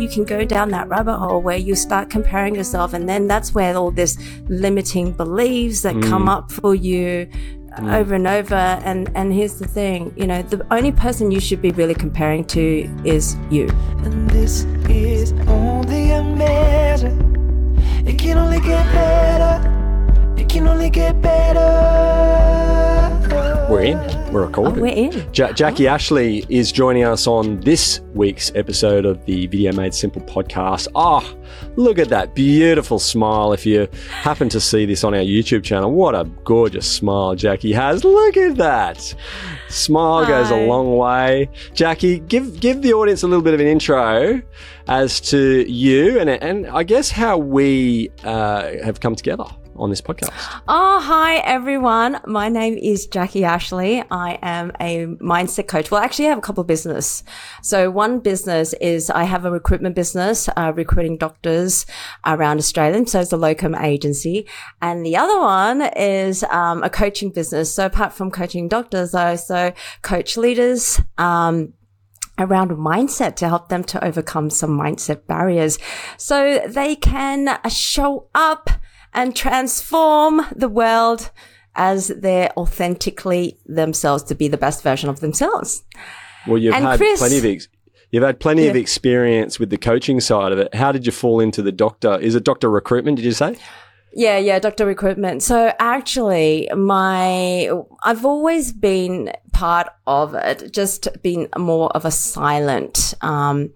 you can go down that rabbit hole where you start comparing yourself. And then that's where all this limiting beliefs that come mm. up for you mm. uh, over and over. And, and here's the thing, you know, the only person you should be really comparing to is you. And this is only a measure. It can only get better. It can only get better. We're in. We're recording. Oh, we're in. Ja- Jacqui Ashley is joining us on this week's episode of the Video Made Simple podcast. Ah, look at that beautiful smile. If you happen to see this on our YouTube channel, what a gorgeous smile Jacqui has. Look at that. Smile goes a long way. Jacqui, give give the audience a little bit of an intro as to you and and I guess how we uh, have come together on this podcast. Oh, hi everyone. My name is Jacqui Ashley. I am a mindset coach. Well, actually, I have a couple of business. So one business is I have a recruitment business, uh, recruiting doctors around Australia. So it's a locum agency. And the other one is um, a coaching business. So apart from coaching doctors, I also coach leaders. Um, around mindset to help them to overcome some mindset barriers so they can show up and transform the world as they're authentically themselves to be the best version of themselves. Well, you've And had Chris- plenty of ex- you've had plenty of experience with the coaching side of it. How did you fall into the doctor? Is it doctor recruitment? Did you say? Yeah, yeah, doctor recruitment. So actually, my I've always been part of it, just been more of a silent, um,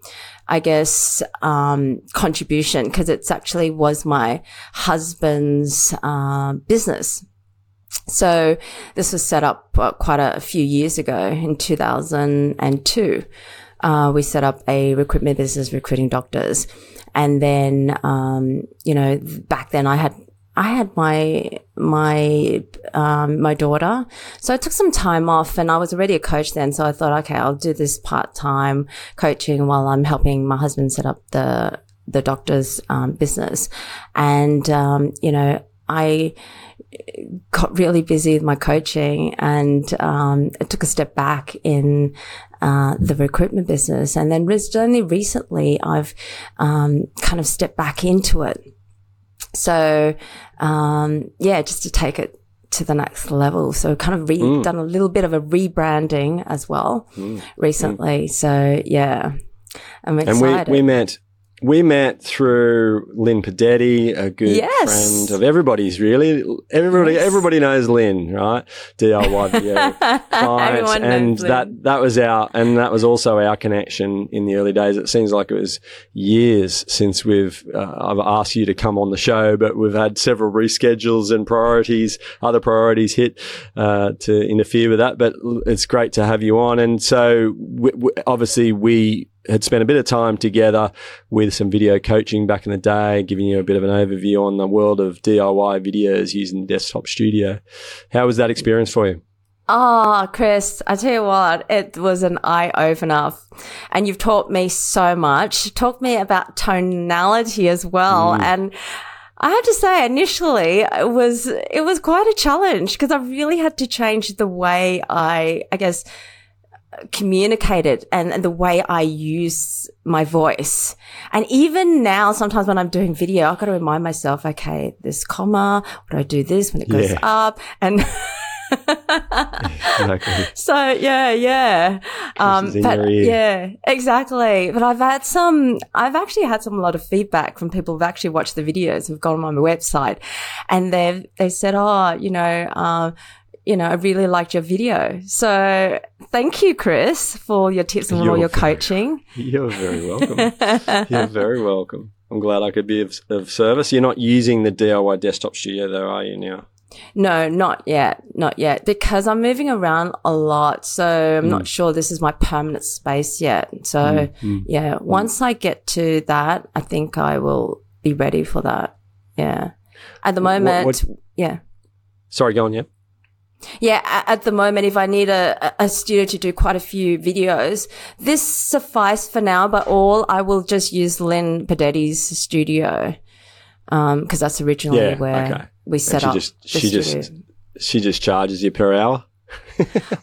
I guess, um, contribution because it's actually was my husband's um, business. So this was set up uh, quite a, few years ago in 2002. Uh, we set up a recruitment business recruiting doctors. And then, um, you know, back then I had, I had my, my, um, my daughter. So I took some time off and I was already a coach then. So I thought, okay, I'll do this part time coaching while I'm helping my husband set up the, the doctor's, um, business. And, um, you know, I, got really busy with my coaching and um, I took a step back in uh, the recruitment business. And then only recently I've um, kind of stepped back into it. So, um, yeah, just to take it to the next level. So kind of re- mm. done a little bit of a rebranding as well mm. Mm. recently. So yeah, I'm excited. And we we met we met through Lynn Padetti, a good Yes. friend of everybody's. Really, everybody Yes. everybody knows Lynn, right? DIY video client, Everyone and Lynn. that that was our and that was also our connection in the early days. It seems like it was years since we've uh, I've asked you to come on the show, but we've had several reschedules and priorities, other priorities hit uh, to interfere with that. But it's great to have you on, and so w- w- obviously we had spent a bit of time together with some video coaching back in the day, giving you a bit of an overview on the world of DIY videos using Desktop Studio. How was that experience for you? Oh, Chris, I tell you what, it was an eye opener. And you've taught me so much. Taught me about tonality as well. Mm. And I have to say, initially, it was, it was quite a challenge because I really had to change the way I, I guess, communicated and, and the way I use my voice. And even now, sometimes when I'm doing video, I've got to remind myself, okay, this comma, what do I do this when it goes Yeah. up? And Exactly. So yeah, yeah, um, but yeah, exactly. But I've had some. I've actually had some a lot of feedback from people who've actually watched the videos, who've gone on my website, and they've they said, oh, you know. Um, you know, I really liked your video. So thank you, Chris, for your tips and all You're your very- coaching. You're very welcome. You're very welcome. I'm glad I could be of, of service. You're not using the DIY desktop studio though, are you now? No, not yet. Not yet. Because I'm moving around a lot. So I'm not mm. sure this is my permanent space yet. So mm, mm. yeah, once I get to that, I think I will be ready for that. Yeah. At the What- moment, what- yeah. Sorry, go on, yeah. Yeah, at the moment, if I need a, a studio to do quite a few videos, this suffice for now, but all I will just use Lynn Padetti's studio. Um, cause that's originally Yeah, where okay. we And set she up. just she just she just charges you per hour.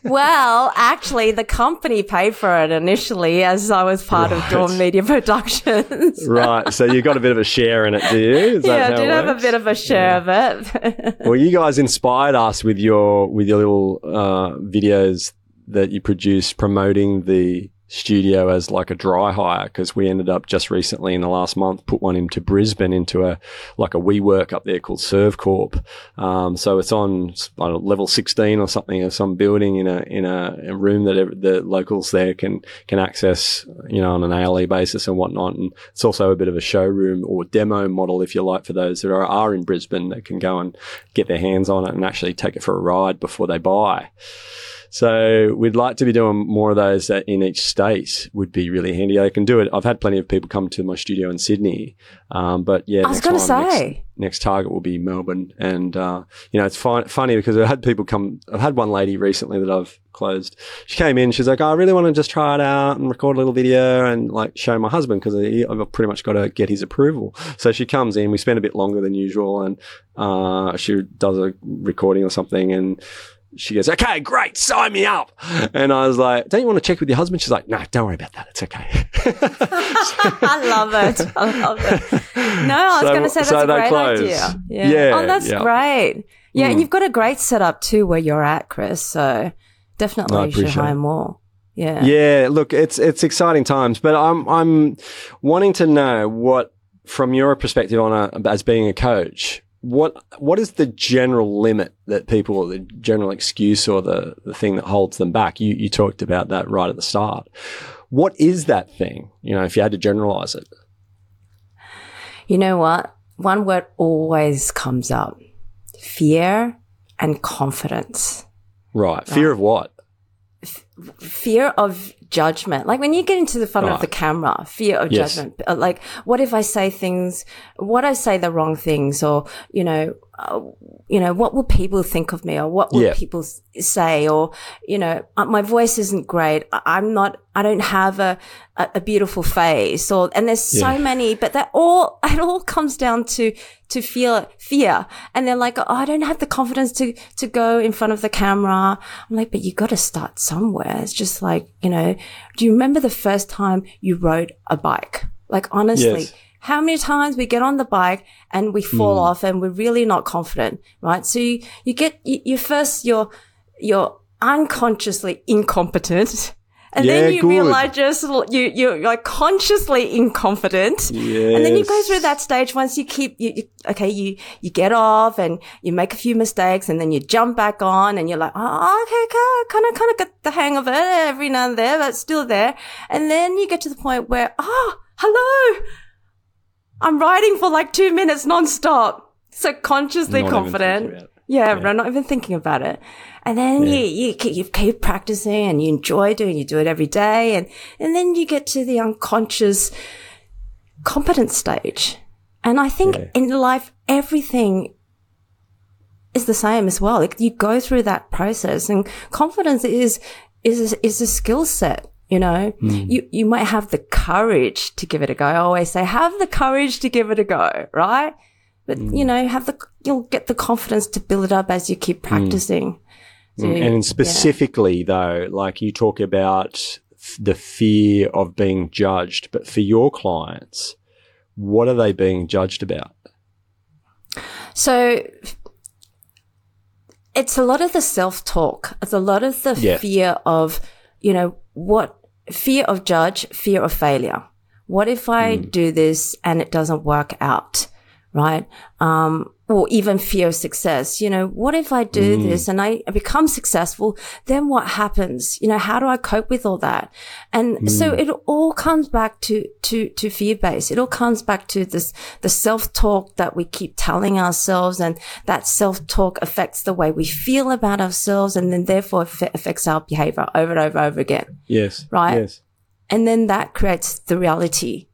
Well, actually, the company paid for it initially as I was part of Dawn Media Productions. right. So you got a bit of a share in it, do you? Yeah, I did have a bit of a share of it. Well, you guys inspired us with your with your little uh, videos that you produced promoting the studio as like a dry hire because we ended up just recently in the last month put one into Brisbane into a like a WeWork up there called Servcorp. Um, so it's on know, level 16 or something of some building in a in a, a room that the locals there can can access you know on an ALE basis and whatnot. And it's also a bit of a showroom or demo model if you like for those that are, are in Brisbane that can go and get their hands on it and actually take it for a ride before they buy. So we'd like to be doing more of those that in each state would be really handy. I can do it. I've had plenty of people come to my studio in Sydney, um, but yeah, I was going to time, next- say. next target will be Melbourne. And, uh, you know, it's fun, funny because I've had people come, I've had one lady recently that I've closed. She came in, she's like, oh, I really want to just try it out and record a little video and like show my husband because I've pretty much got to get his approval. So she comes in, we spend a bit longer than usual and, uh, she does a recording or something and, she goes, okay, great, sign me up. And I was like, don't you want to check with your husband? She's like, no, don't worry about that. It's okay. I love it. I love it. No, I was So- going to say that's so a great close. idea. Yeah. Yeah, Oh, that's yeah. great. Yeah, Mm. and you've got a great setup too where you're at, Chris. So definitely you should hire more. Yeah. Yeah, look, it's it's exciting times, but I'm I'm wanting to know what, from your perspective on a, as being a coach, what what is the general limit that people, or the general excuse or the the thing that holds them back? You you talked about that right at the start. What is that thing? You know, if you had to generalize it. You know what? One word always comes up fear and confidence. Right. Fear of what? Fear of judgment. Like when you get into the front of the camera, fear of Yes. judgment. Like, what if I say things, what I say the wrong things or, you know, uh, you know, what will people think of me or what will Yeah. people say or, you know, uh, my voice isn't great. I'm not, I don't have a, a, a beautiful face or, and there's so Yeah. many, but that all, it all comes down to, to feel fear. And they're like, oh, I don't have the confidence to, to go in front of the camera. I'm like, but you got to start somewhere. It's just like, you know, do you remember the first time you rode a bike? Like, honestly, Yes. How many times we get on the bike and we fall Hmm. off and we're really not confident, right? So you, you get, you, you first, you're, you're unconsciously incompetent. And Yeah, then you good. realize just you you're like consciously inconfident, and then you go through that stage. Once you keep you, you okay, you you get off and you make a few mistakes, and then you jump back on, and you're like, oh, okay, kind of kind of get the hang of it every now and then, but still there. And then you get to the point where, oh, hello, I'm riding for like two minutes nonstop, so consciously Not confident. thinking about it. Yeah, Yeah. we're not even thinking about it. And then you, you, keep, you keep practicing and you enjoy doing, you do it every day. And, and then you get to the unconscious competence stage. And I think Yeah. in life, everything is the same as well. Like you go through that process and confidence is, is, is a skill set. You know, mm. you, you might have the courage to give it a go. I always say, have the courage to give it a go, right? But, mm. you know, have the, you'll get the confidence to build it up as you keep mm. practicing. So, Mm, And yeah. specifically, though, like you talk about the fear of being judged, but for your clients, what are they being judged about? So it's a lot of the self talk. It's a lot of the Yeah. fear of, you know, what fear of judge, fear of failure. What if I Hmm. do this and it doesn't work out? Right. Um, or even fear of success. You know, what if I do Hmm. this and I become successful? Then what happens? You know, how do I cope with all that? And Hmm. so it all comes back to, to, to fear based. It all comes back to this, the self talk that we keep telling ourselves and that self talk affects the way we feel about ourselves and then therefore affects our behavior over and over and over again. Yes. Right. Yes. And then that creates the reality,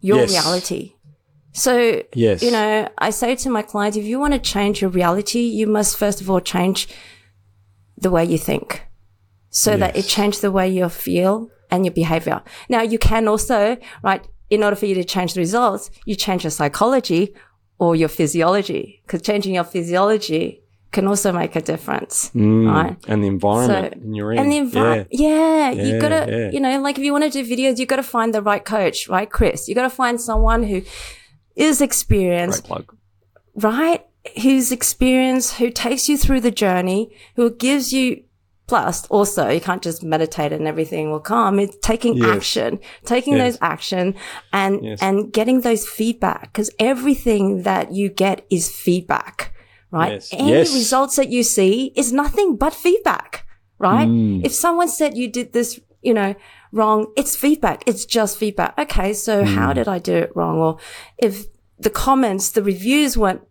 your Yes. reality. So, Yes. you know, I say to my clients, if you want to change your reality, you must first of all change the way you think so that it changes the way you feel and your behavior. Now, you can also, right, in order for you to change the results, you change your psychology or your physiology because changing your physiology can also make a difference, Mm. right? And the environment So- in your And the yeah. environment, yeah, you gotta, yeah. you know, like if you want to do videos, you gotta find the right coach, right, Chris? You gotta find someone who is experienced, right? Who's experienced, who takes you through the journey, who gives you, plus also, you can't just meditate and everything will come. It's taking Yes. action, taking Yes. those action and, Yes. and getting those feedback because everything that you get is feedback, right? Yes. Any Yes. results that you see is nothing but feedback, right? Mm. If someone said you did this, you know, wrong, it's feedback. It's just feedback. Okay. So Mm. how did I do it wrong? Or if the comments, the reviews weren't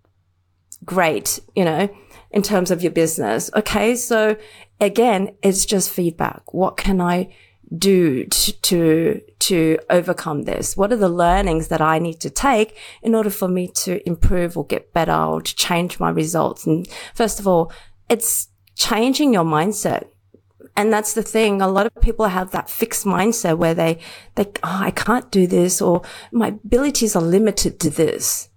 great, you know, in terms of your business. Okay. So again, it's just feedback. What can I do to, to, to overcome this? What are the learnings that I need to take in order for me to improve or get better or to change my results? And first of all, it's changing your mindset. And that's the thing. A lot of people have that fixed mindset where they, they, oh, I can't do this or my abilities are limited to this.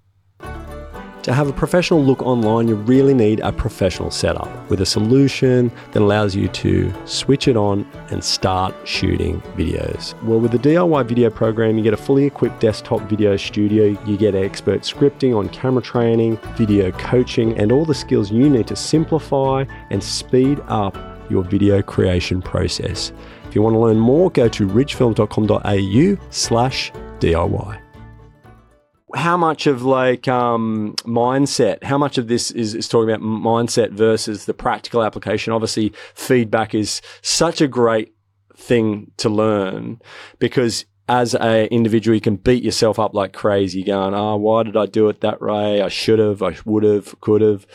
To have a professional look online, you really need a professional setup with a solution that allows you to switch it on and start shooting videos. Well, with the DIY video program, you get a fully equipped desktop video studio, you get expert scripting on camera training, video coaching, and all the skills you need to simplify and speed up your video creation process. If you want to learn more, go to ridgefilms.com.au slash DIY how much of like um, mindset how much of this is, is talking about mindset versus the practical application? Obviously feedback is such a great thing to learn because as a individual you can beat yourself up like crazy. Going oh why did i do it that way? I should have i would have could have.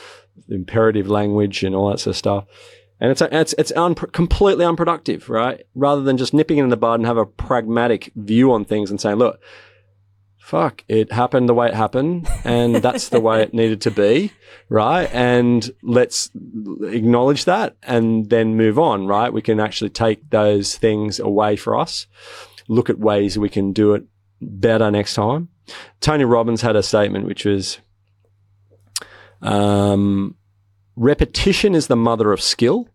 Imperative language and all that sort of stuff. And it's it's it's un- completely unproductive right? Rather than just nipping it in the bud and have a pragmatic view on things and saying look fuck, it happened the way it happened, and that's the way it needed to be, right? And let's acknowledge that and then move on, right? We can actually take those things away for us, look at ways we can do it better next time. Tony Robbins had a statement which was, um, repetition is the mother of skill.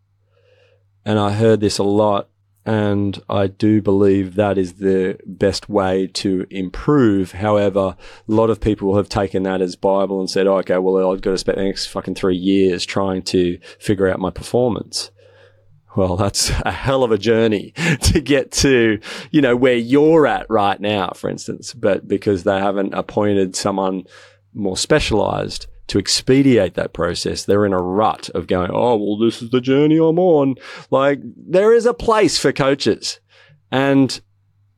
And I heard this a lot and I do believe that is the best way to improve. However, a lot of people have taken that as Bible and said, oh, okay, well, I've got to spend the next fucking three years trying to figure out my performance. Well, that's a hell of a journey to get to, you know, where you're at right now, for instance, but because they haven't appointed someone more specialized to expedite that process. They're in a rut of going, oh, well, this is the journey I'm on. Like, there is a place for coaches. And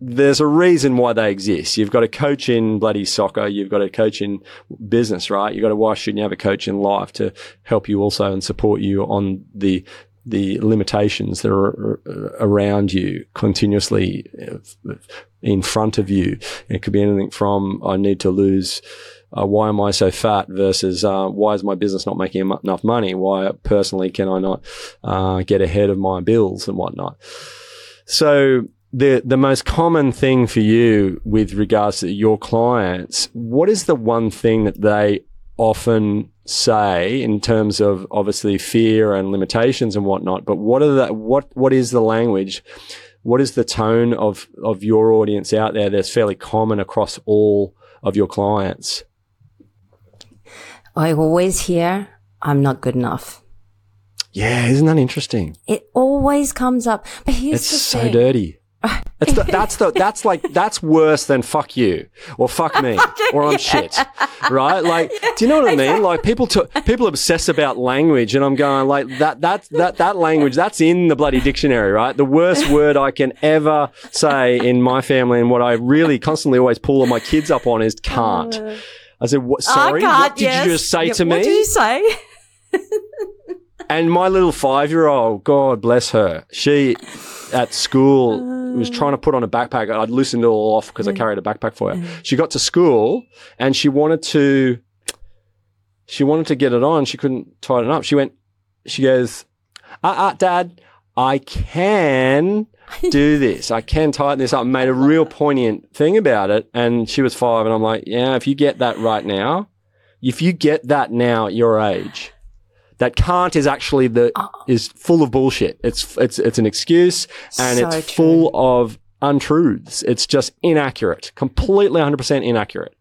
there's a reason why they exist. You've got a coach in bloody soccer. You've got a coach in business, right? You've got a why shouldn't you have a coach in life to help you also and support you on the the limitations that are uh, around you continuously uh, in front of you. It could be anything from I need to lose uh, why am I so fat versus uh, why is my business not making enough money? Why personally can I not uh, get ahead of my bills and whatnot? So the the most common thing for you with regards to your clients, what is the one thing that they often say in terms of obviously fear and limitations and whatnot? But what are the what what is the language? What is the tone of of your audience out there that's fairly common across all of your clients? I always hear, I'm not good enough. Yeah, isn't that interesting? It always comes up. But here's It's the so thing. dirty. It's the, that's the that's like that's worse than fuck you or fuck me or I'm shit, right? Like, do you know what I mean? Like people to, people obsess about language, and I'm going like that that that that language that's in the bloody dictionary, right? The worst word I can ever say in my family, and what I really constantly always pull all my kids up on is can't. Uh, I said, what, sorry, I what did yes. you just say Yeah, to me? What did you say? And my little five year old, God bless her, she at school was trying to put on a backpack. I'd loosened it all off because I carried a backpack for her. She got to school and she wanted to, she wanted to get it on. She couldn't tighten it up. She went, she goes, uh, uh, dad, I can do this. I can tighten this up. And made a real poignant thing about it. And she was five. And I'm like, yeah, if you get that right now, if you get that now at your age, that can't is actually the oh. is full of bullshit. It's it's it's an excuse and So it's true. full of untruths. It's just inaccurate, completely 100% inaccurate.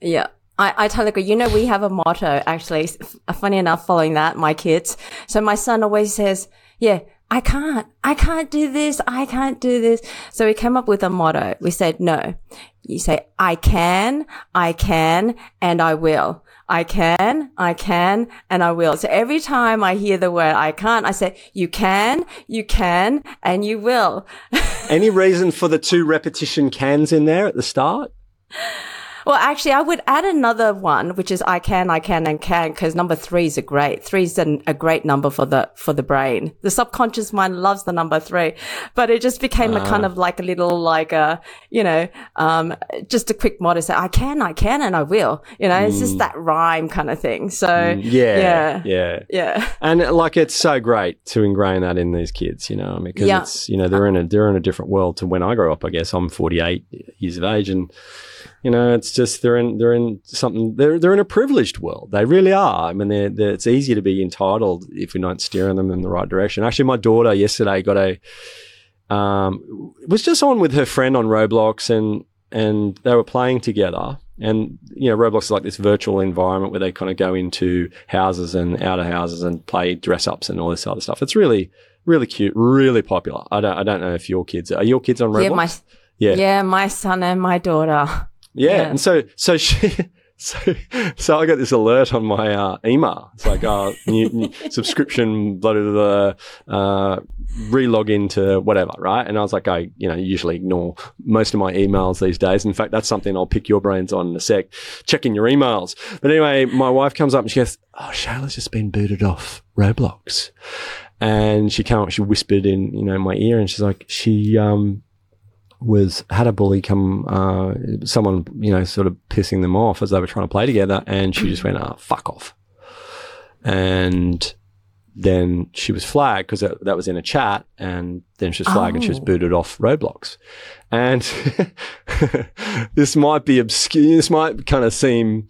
Yeah. I, I totally agree. You know, we have a motto, actually. F- Funny enough, following that, my kids. So my son always says, yeah, I can't, I can't do this. I can't do this. So we came up with a motto. We said, no, you say, I can, I can, and I will. I can, I can, and I will. So every time I hear the word I can't, I say, you can, you can, and you will. Any reason for the two repetition cans in there at the start? Well, actually, I would add another one, which is I can, I can, and can, because number three is a great. Three is an, a great number for the for the brain. The subconscious mind loves the number three, but it just became a kind ah. of like a little like a you know um, just a quick motto. Say I can, I can, and I will. You know, it's just mm. that rhyme kind of thing. So mm, Yeah. yeah, Yeah. yeah. And uh, like it's so great to ingrain that in these kids, you know, I mean, because Yeah. it's you know they're in a they're in a different world to when I grew up. I guess I'm 48 years of age, and you know it's just they're in they're in something they're they're in a privileged world. They really are. I mean, they're, they're, it's easy to be entitled if you're not steering them in the right direction. Actually, my daughter yesterday got a um was just on with her friend on Roblox, and and they were playing together. And you know, Roblox is like this virtual environment where they kind of go into houses and out of houses and play dress ups and all this other stuff. It's really, really cute, really popular. I don't, I don't know if your kids are your kids on Roblox. Yeah, my Yeah. yeah, my son and my daughter. Yeah, Yeah. and so so she so so I got this alert on my uh, email. It's like uh, new, new subscription, blah blah blah. Uh, re-log into whatever, right? And I was like, I you know usually ignore most of my emails these days. In fact, that's something I'll pick your brains on in a sec. Checking your emails. But anyway, my wife comes up and she goes, "Oh, Shayla's just been booted off Roblox." And she came up, she whispered in, you know, my ear, and she's like, she um, was had a bully come, uh, someone you know, sort of pissing them off as they were trying to play together, and she just went, "Ah, fuck off," and then she was flagged because that, that was in a chat, and then she was flagged and she was Oh. booted off Roblox, and this might be obscure. This might kind of seem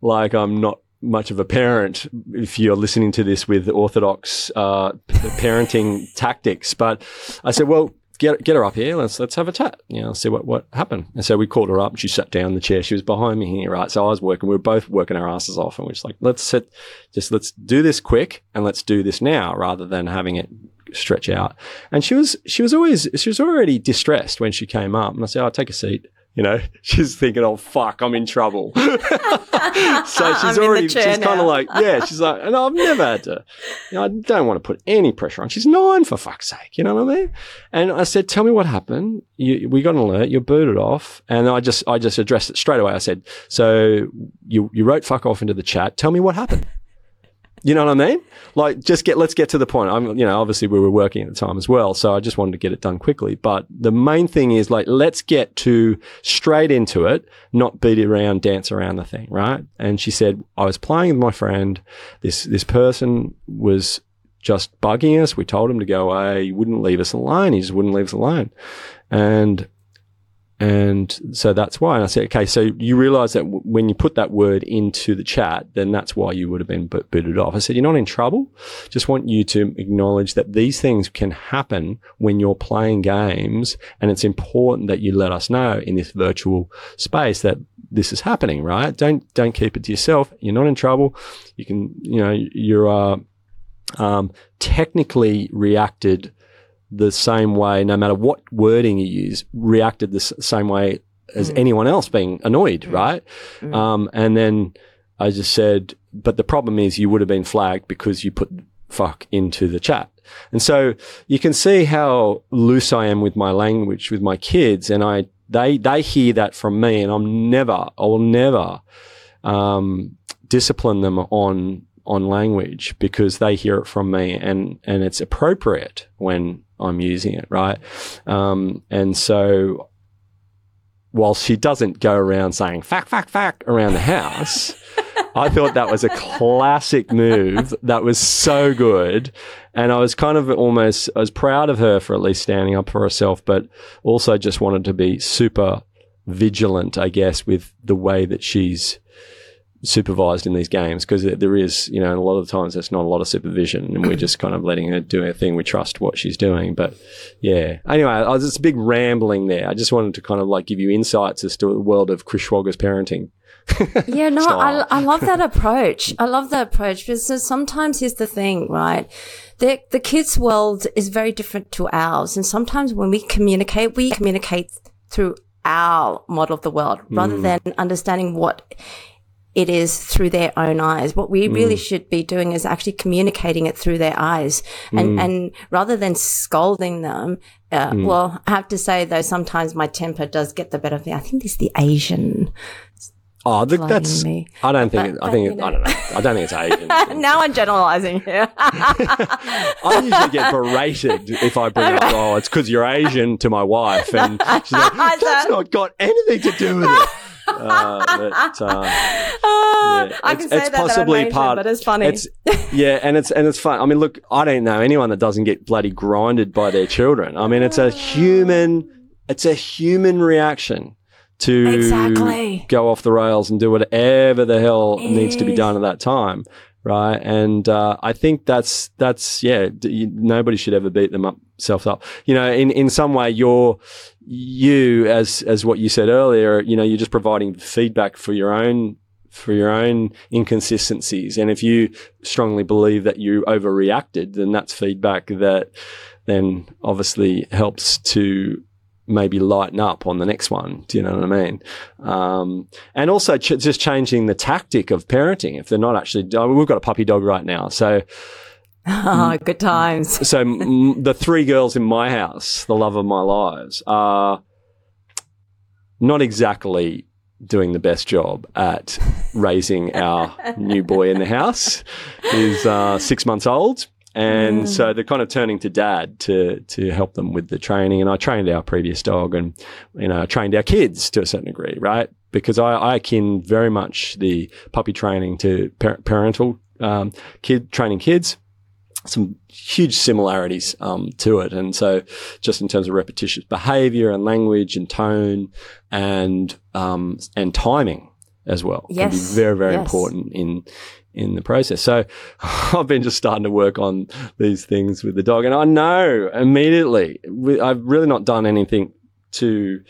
like I'm not much of a parent if you're listening to this with orthodox uh, parenting tactics. But I said, well, get get her up here. Let's let's have a chat. You know, see what what happened. And so we called her up. She sat down in the chair. She was behind me here, right? So I was working. We were both working our asses off, and we are just like, let's sit, just let's do this quick and let's do this now, rather than having it stretch out. And she was she was always she was already distressed when she came up, and I said, "Oh, take a seat." You know, she's thinking, "Oh fuck, I'm in trouble." so she's I'm already she's kind of like, yeah, she's like, and I've never had to. You know, I don't want to put any pressure on. She's nine for fuck's sake. You know what I mean? And I said, "Tell me what happened." You, we got an alert. You're booted off, and I just I just addressed it straight away. I said, "So you you wrote fuck off into the chat. Tell me what happened." You know what I mean? Like, just get, let's get to the point. I'm, you know, obviously we were working at the time as well. So I just wanted to get it done quickly. But the main thing is like, let's get to straight into it, not beat around, dance around the thing. Right. And she said, I was playing with my friend. This, this person was just bugging us. We told him to go away. He wouldn't leave us alone. He just wouldn't leave us alone. And and so that's why. And I said, okay, so you realize that w- when you put that word into the chat, then that's why you would have been bo- booted off. I said, you're not in trouble. Just want you to acknowledge that these things can happen when you're playing games. And it's important that you let us know in this virtual space that this is happening, right? Don't, don't keep it to yourself. You're not in trouble. You can, you know, you're, uh, um, technically reacted the same way, no matter what wording you use, reacted the s- same way as anyone else being annoyed, right? Um, and then I just said, but the problem is you would have been flagged because you put fuck into the chat. And so you can see how loose I am with my language with my kids and I, they, they hear that from me and I'm never, I will never, um, discipline them on, on language because they hear it from me and, and it's appropriate when I'm using it, right? Um, and so while she doesn't go around saying fuck, fuck, fuck around the house, I thought that was a classic move. That was so good. And I was kind of almost, I was proud of her for at least standing up for herself, but also just wanted to be super vigilant, I guess, with the way that she's supervised in these games because there is, you know, a lot of the times there's not a lot of supervision and we're just kind of letting her do her thing. We trust what she's doing. But yeah. Anyway, I was just a big rambling there. I just wanted to kind of like give you insights as to the world of Chris Schwager's parenting. Yeah, no, I, I love that approach. I love that approach because sometimes here's the thing, right? The, the kids' world is very different to ours. And sometimes when we communicate, we communicate through our model of the world rather Mm. than understanding what it is through their own eyes. What we really Mm. should be doing is actually communicating it through their eyes. And, Mm. and rather than scolding them, uh, well, I have to say though, sometimes my temper does get the better of me. I think it's the Asian. Oh, look, Flying that's. me. I don't think. But- it, I but, think. it, know. I don't know. I don't think it's Asian. now I'm generalizing here. I usually get berated if I bring up, oh, it's because you're Asian to my wife. And she's like, that's not got anything to do with it. Uh, but, uh, yeah, I it's- can say it's that, that possibly Asian, part- but it's funny. It's, yeah, and it's and it's fun. I mean, look, I don't know anyone that doesn't get bloody grinded by their children. I mean, it's a human, it's a human reaction to Exactly. go off the rails and do whatever the hell needs to be done at that time, right? And uh, I think that's that's yeah. You, nobody should ever beat them up self up. You know, in in some way, you're you as as what you said earlier. You know, you're just providing feedback for your own for your own inconsistencies. And if you strongly believe that you overreacted, then that's feedback that then obviously helps to maybe lighten up on the next one. Do you know what I mean? Um, and also ch- just changing the tactic of parenting if they're not actually. I mean, we've got a puppy dog right now, so oh, good times. so m- the three girls in my house, the love of my lives, are not exactly doing the best job at raising our new boy in the house. He's uh, six months old. And so they're kind of turning to dad to to help them with the training. And I trained our previous dog, and you know, I trained our kids to a certain degree, right? Because I, I akin very much the puppy training to par- parental um, kid training kids some huge similarities um, to it. And so, just in terms of repetitious behavior and language and tone and um, and timing as well can be very very Yes. important in in the process. So, I've been just starting to work on these things with the dog, and I know immediately I've really not done anything too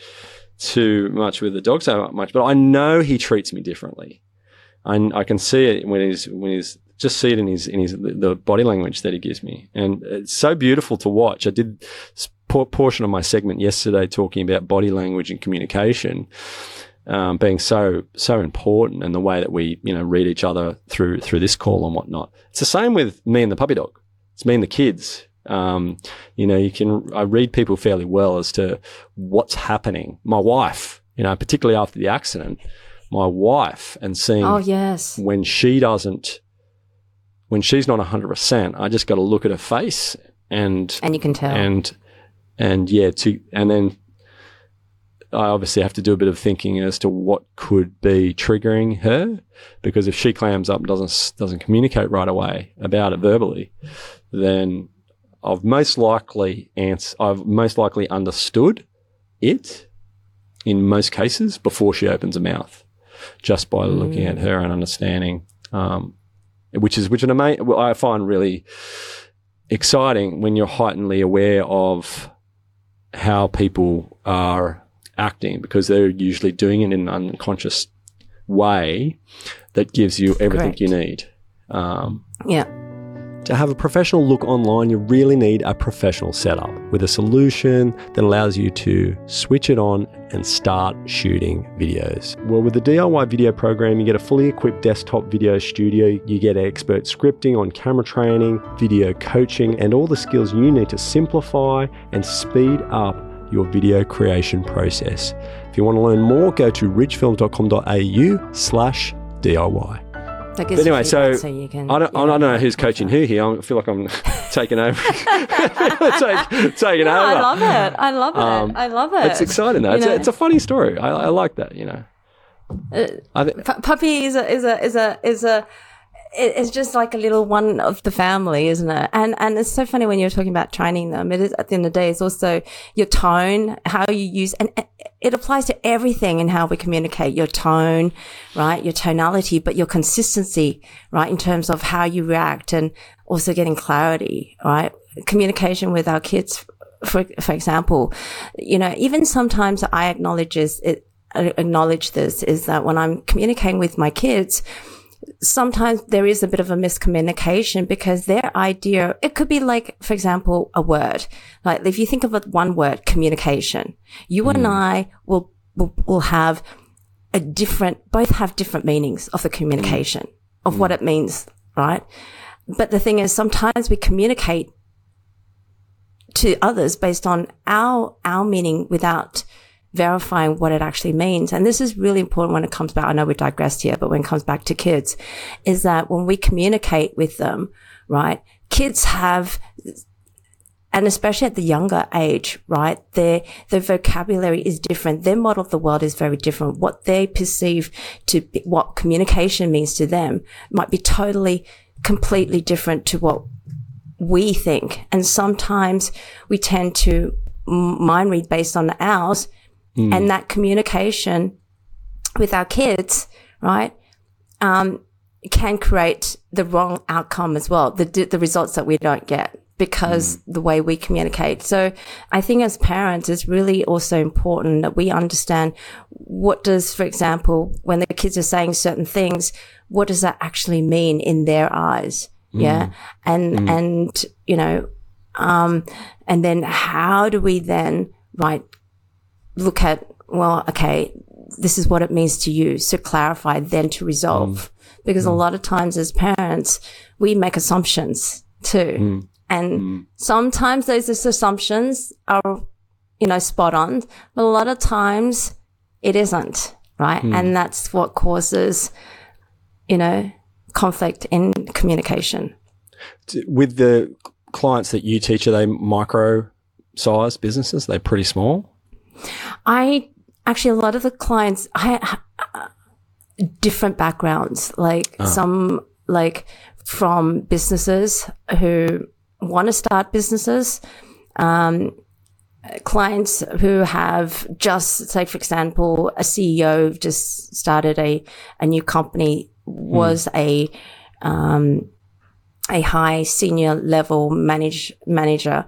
too much with the dog so much, but I know he treats me differently. I, I can see it when he's when he's just see it in his in his the body language that he gives me, and it's so beautiful to watch. I did portion of my segment yesterday talking about body language and communication um, being so so important, and the way that we you know read each other through through this call and whatnot. It's the same with me and the puppy dog. It's me and the kids. Um, you know, you can I read people fairly well as to what's happening. My wife, you know, particularly after the accident, my wife and seeing Oh, yes. when she doesn't, when she's not 100%, I just got to look at her face and, And you can tell. and, and yeah, to, and then I obviously have to do a bit of thinking as to what could be triggering her because if she clams up and doesn't, doesn't communicate right away about it verbally, then I've most likely ans- I've most likely understood it in most cases before she opens her mouth, just by looking at her and understanding, um, which is which an ama- I find really exciting when you're heightenedly aware of how people are acting because they're usually doing it in an unconscious way that gives you everything Correct. you need. Um, yeah. to have a professional look online, you really need a professional setup with a solution that allows you to switch it on and start shooting videos. Well, with the DIY video program, you get a fully equipped desktop video studio, you get expert scripting on camera training, video coaching, and all the skills you need to simplify and speed up your video creation process. If you want to learn more, go to ridgefilms.com.au slash DIY. That gives anyway, you so you can. I don't, I don't know who's coaching who here. I feel like I'm taking over. Take, taking No, over. I love it. I love it. Um, I love it. It's exciting though. You It's a, it's a funny story. I, I like that. You know. Uh, I think Pu- puppy is a is a is a is a it, it's just like a little one of the family, isn't it? And and it's so funny when you're talking about training them. It is at the end of the day, it's also your tone, how you use, and it applies to everything in how we communicate. Your tone, right? Your tonality, but your consistency, right? In terms of how you react, and also getting clarity, right? Communication with our kids, for for example, you know, even sometimes I acknowledge it. Acknowledge this is that when I'm communicating with my kids, sometimes there is a bit of a miscommunication because their idea, it could be like, for example, a word. Like if you think of one word, communication, you mm. and I will, will, will, have a different, both have different meanings of the communication mm. of mm. what it means, right? But the thing is, sometimes we communicate to others based on our, our meaning without verifying what it actually means. And this is really important when it comes back. I know we digressed here, but when it comes back to kids is that when we communicate with them, right? Kids have, and especially at the younger age, right? Their, their vocabulary is different. Their model of the world is very different. What they perceive to be, what communication means to them might be totally, completely different to what we think. And sometimes we tend to mind read based on ours mm. and that communication with our kids, right? Um, can create the wrong outcome as well, the, the results that we don't get because mm. the way we communicate. So I think as parents, it's really also important that we understand what does, for example, when the kids are saying certain things, what does that actually mean in their eyes? Mm. Yeah. And, mm. and, you know, um, and then how do we then, right, look at, well, okay, this is what it means to you. So clarify, then to resolve. Mm. Because mm. a lot of times as parents, we make assumptions too. Mm. And mm. sometimes those assumptions are, you know, spot on, but a lot of times it isn't, right? Mm. And that's what causes, you know, conflict in communication. With the clients that you teach, are they micro sized businesses? They're pretty small? I actually, a lot of the clients, I, different backgrounds, like oh. some, like from businesses who want to start businesses, um, clients who have just, say, for example, a CEO just started a, a new company, was mm. a, um, a high senior level manage, manager,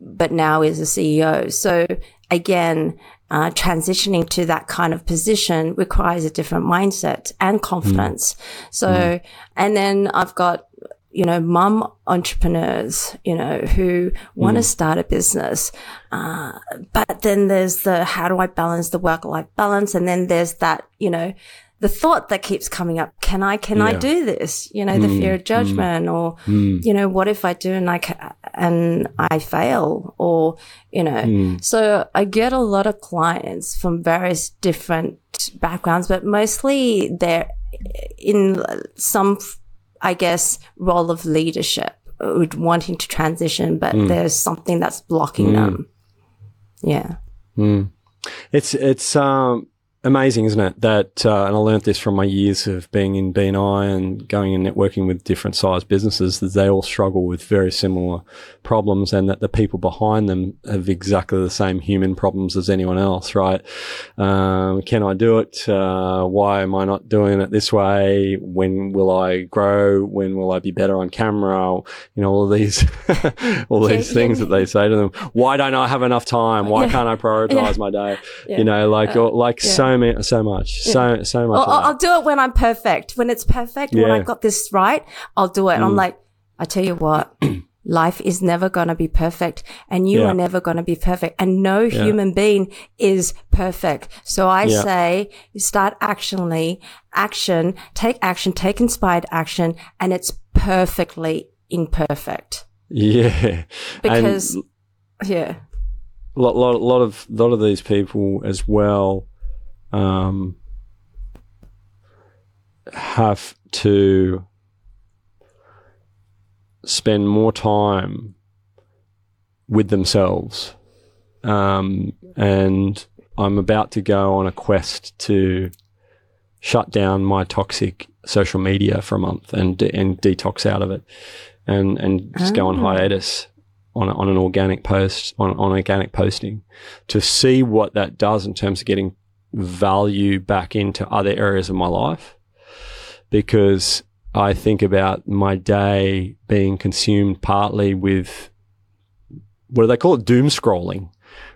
but now is a CEO. So again, uh, transitioning to that kind of position requires a different mindset and confidence. Mm. So, mm. and then I've got, you know, mum entrepreneurs, you know, who want to mm. start a business. Uh, but then there's the, how do I balance the work life balance? And then there's that, you know, the thought that keeps coming up can i can yeah. i do this you know the mm, fear of judgment mm, or mm. you know what if i do and i ca- and i fail or you know mm. so i get a lot of clients from various different backgrounds but mostly they're in some i guess role of leadership wanting to transition but mm. there's something that's blocking mm. them yeah it's it's um amazing, isn't it? That, uh, and I learned this from my years of being in BNI and going and networking with different sized businesses, that they all struggle with very similar problems and that the people behind them have exactly the same human problems as anyone else, right? Um, can I do it? Uh, why am I not doing it this way? When will I grow? When will I be better on camera? You know, all these, all these things that they say to them. Why don't I have enough time? Why can't I prioritize yeah. my day? Yeah. You know, like, uh, like so so so much, so so much. I'll, I'll, do it when I'm perfect. When it's perfect, yeah. when I've got this right, I'll do it. And I'm mm. like, I tell you what. life is never going to be perfect and you yeah. are never going to be perfect and no yeah. human being is perfect. So I yeah. say start actionly action, take action, take inspired action and it's perfectly imperfect. Yeah. Because, and yeah. A lot, lot, lot of, lot of these people as well um, have to spend more time with themselves. Um, and I'm about to go on a quest to shut down my toxic social media for a month and de- and detox out of it, and and just go on Ah. hiatus on on an organic post on on organic posting to see what that does in terms of getting value back into other areas of my life because I think about my day being consumed partly with what do they call it? Doom scrolling,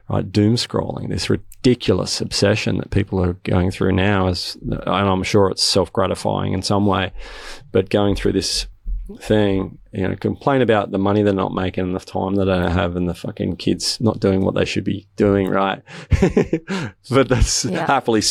right? Doom scrolling, this ridiculous obsession that people are going through now is, and I'm sure it's self gratifying in some way, but going through this thing, you know, complain about the money they're not making and the time they don't have and the fucking kids not doing what they should be doing, right? but that's Yeah. happily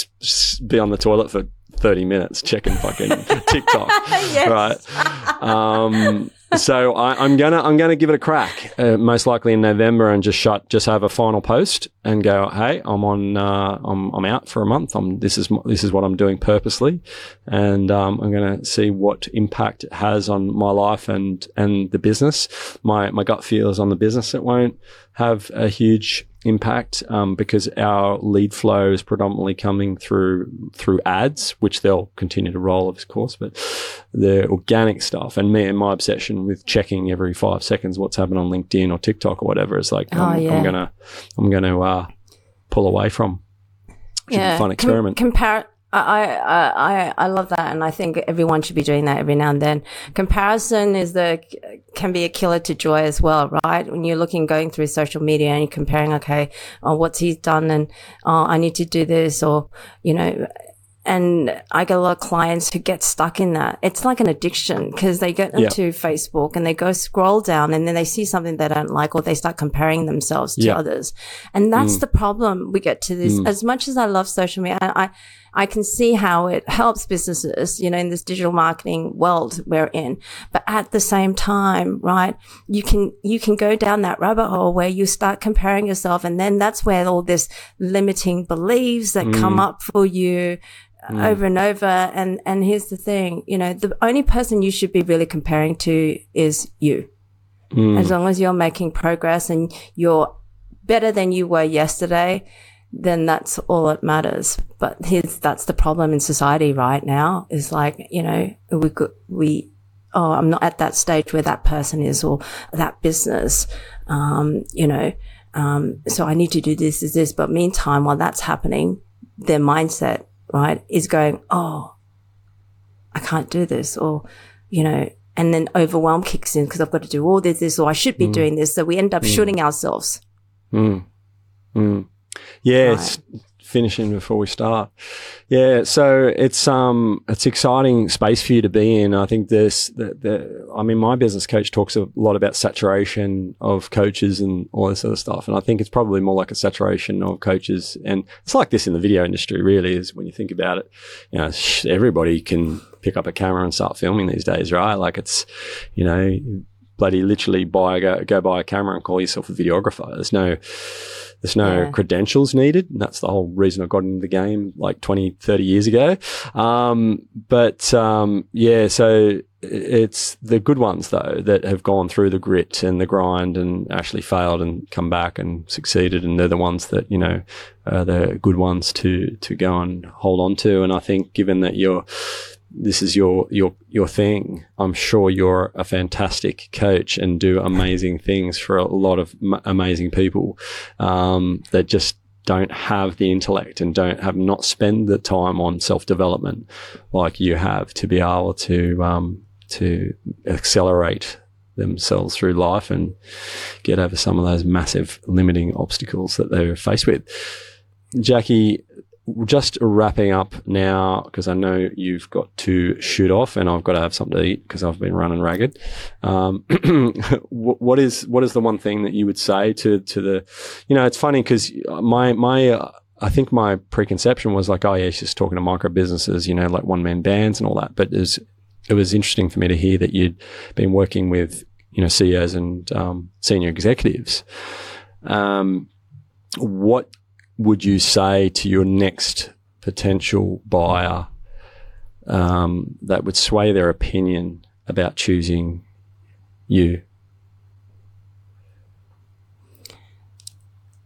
be on the toilet for 30 minutes checking fucking TikTok, Yes. right? Um, so I, I'm gonna I'm gonna give it a crack, uh, most likely in November, and just shut, just have a final post and go, hey, I'm on, uh, I'm I'm out for a month. I'm this is this is what I'm doing purposely, and um, I'm gonna see what impact it has on my life and and the business. My my gut feel is on the business it won't have a huge impact um, because our lead flow is predominantly coming through through ads, which they'll continue to roll, of course. But the organic stuff and me and my obsession with checking every five seconds what's happened on LinkedIn or TikTok or whatever is like Oh, I'm, yeah. I'm gonna I'm gonna uh, pull away from. Should be a fun Com- experiment. compar- I, I, I, I love that, and I think everyone should be doing that every now and then. Comparison is the can be a killer to joy as well, right? When you're looking, going through social media and you're comparing, okay, oh, what's he done, and oh, I need to do this, or you know, and I get a lot of clients who get stuck in that. It's like an addiction because they get Yeah. into Facebook and they go scroll down and then they see something they don't like or they start comparing themselves to Yeah. Mm. others. And that's the problem we get to this. As much as I love social media, I, I, I can see how it helps businesses, you know, in this digital marketing world we're in. But at the same time, right, you can, you can go down that rabbit hole where you start comparing yourself. And then that's where all this limiting beliefs that come mm. up for you uh, mm. over and over. And, and here's the thing, you know, the only person you should be really comparing to is you. Mm. As long as you're making progress and you're better than you were yesterday, then that's all that matters. But here's, that's the problem in society right now is like, you know, we could, we, oh, I'm not at that stage where that person is or that business, um, you know, um, so I need to do this, is this. But meantime, while that's happening, their mindset, right, is going, oh, I can't do this or, you know, and then overwhelm kicks in because I've got to do all this, this, or I should be doing this. So we end up shooting ourselves. Mm. Yeah, it's finishing before we start. Yeah, so it's um it's exciting space for you to be in. I think this the, the I mean my business coach talks a lot about saturation of coaches and all this other stuff, and I think it's probably more like a saturation of coaches, and it's like this in the video industry. Really, is when you think about it. You know, sh- everybody can pick up a camera and start filming these days, right? Like it's, you know, bloody literally buy go, go buy a camera and call yourself a videographer. There's no there's no Yeah. credentials needed. And that's the whole reason I got into the game like 20, 30 years ago. Um, but um, yeah, so it's the good ones though that have gone through the grit and the grind and actually failed and come back and succeeded. And they're the ones that, you know, are the good ones to, to go and hold on to. And I think given that you're, this is your your your thing. I'm sure you're a fantastic coach and do amazing things for a lot of m- amazing people um, that just don't have the intellect and don't have not spend the time on self development like you have to be able to um, to accelerate themselves through life and get over some of those massive limiting obstacles that they're faced with. Jacqui, just wrapping up now because I know you've got to shoot off and I've got to have something to eat because I've been running ragged. Um, what is what is the one thing that you would say to to the, you know, it's funny because my my. Uh, I think my preconception was like, oh yeah, she's talking to micro businesses, you know, like one man bands and all that. But it was, it was interesting for me to hear that you'd been working with, you know, CEOs and um, senior executives. Um, what would you say to your next potential buyer um, that would sway their opinion about choosing you?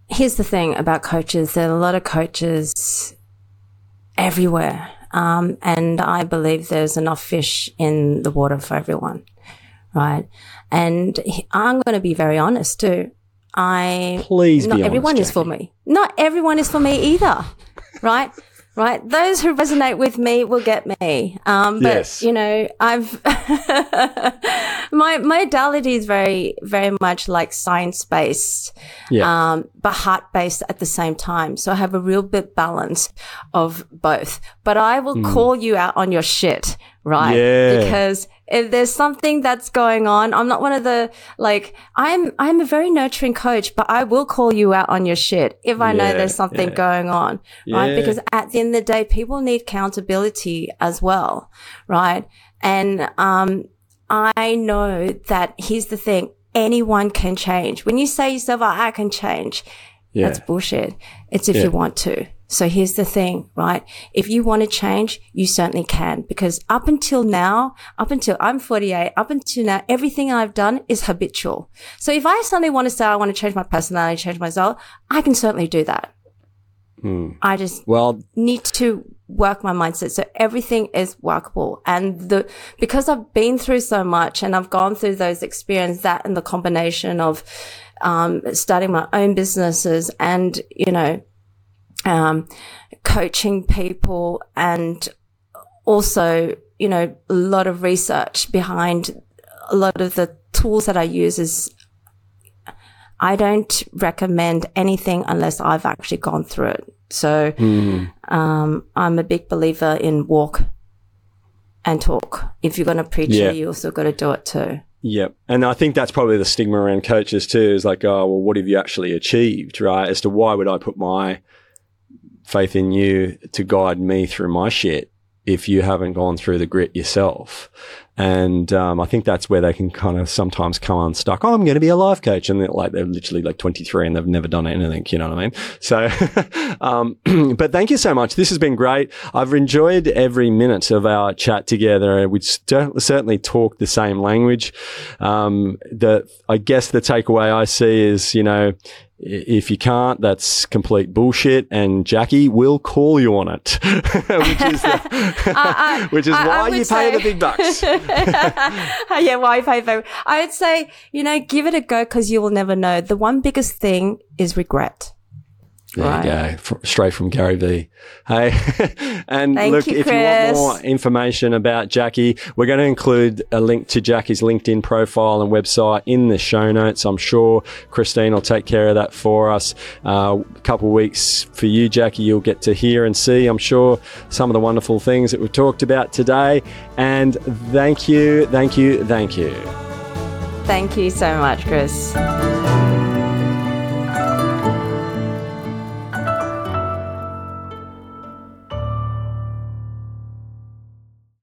Here's the thing about coaches. There are a lot of coaches everywhere. Um, and I believe there's enough fish in the water for everyone. Right. And I'm going to be very honest too. I, Please not everyone honest, is for me. Not everyone is for me either. right. Right. Those who resonate with me will get me. Um, but Yes. you know, I've, my modality is very, very much like science based Yeah. um, but heart based at the same time. So I have a real bit balance of both. But I will call you out on your shit, right? Yeah. Because if there's something that's going on, I'm not one of the like I'm I'm a very nurturing coach, but I will call you out on your shit if I know there's something yeah. going on, right? Yeah. Because at the end of the day, people need accountability as well, right? And um, I know that here's the thing. Anyone can change. When you say yourself, oh, I can change, yeah. that's bullshit. It's if Yeah. you want to. So here's the thing, right? If you want to change, you certainly can. Because up until now, up until I'm 48, up until now, everything I've done is habitual. So if I suddenly want to say I want to change my personality, change myself, I can certainly do that. Hmm. I just well, need to work my mindset. So everything is workable. And the, because I've been through so much and I've gone through those experiences, that and the combination of, um, starting my own businesses and, you know, um, coaching people and also, you know, a lot of research behind a lot of the tools that I use is I don't recommend anything unless I've actually gone through it. So um, I'm a big believer in walk and talk. If you're going to preach Yeah. it, you also got to do it too. Yep. And I think that's probably the stigma around coaches too is like, oh, well, what have you actually achieved, right? As to why would I put my faith in you to guide me through my shit if you haven't gone through the grit yourself? And um, I think that's where they can kind of sometimes come unstuck. Oh, I'm going to be a life coach. And they're like, they're literally like 23 and they've never done anything. You know what I mean? So, um, but thank you so much. This has been great. I've enjoyed every minute of our chat together. We certainly talk the same language. Um, the, I guess the takeaway I see is, you know, if you can't, that's complete bullshit. And Jacqui will call you on it, which is, the, which is I- I why would you pay the big bucks. yeah, why pay for? I would say, you know, give it a go because you will never know. The one biggest thing is regret. There Right. you go, straight from Gary Vee. Hey, and Thank look, you, if you want more information about Jacqui, we're going to include a link to Jacqui's LinkedIn profile and website in the show notes. I'm sure Christine will take care of that for us. Uh, a couple of weeks for you, Jacqui, you'll get to hear and see, I'm sure, some of the wonderful things that we've talked about today. And thank you, thank you, thank you. Thank you so much, Chris.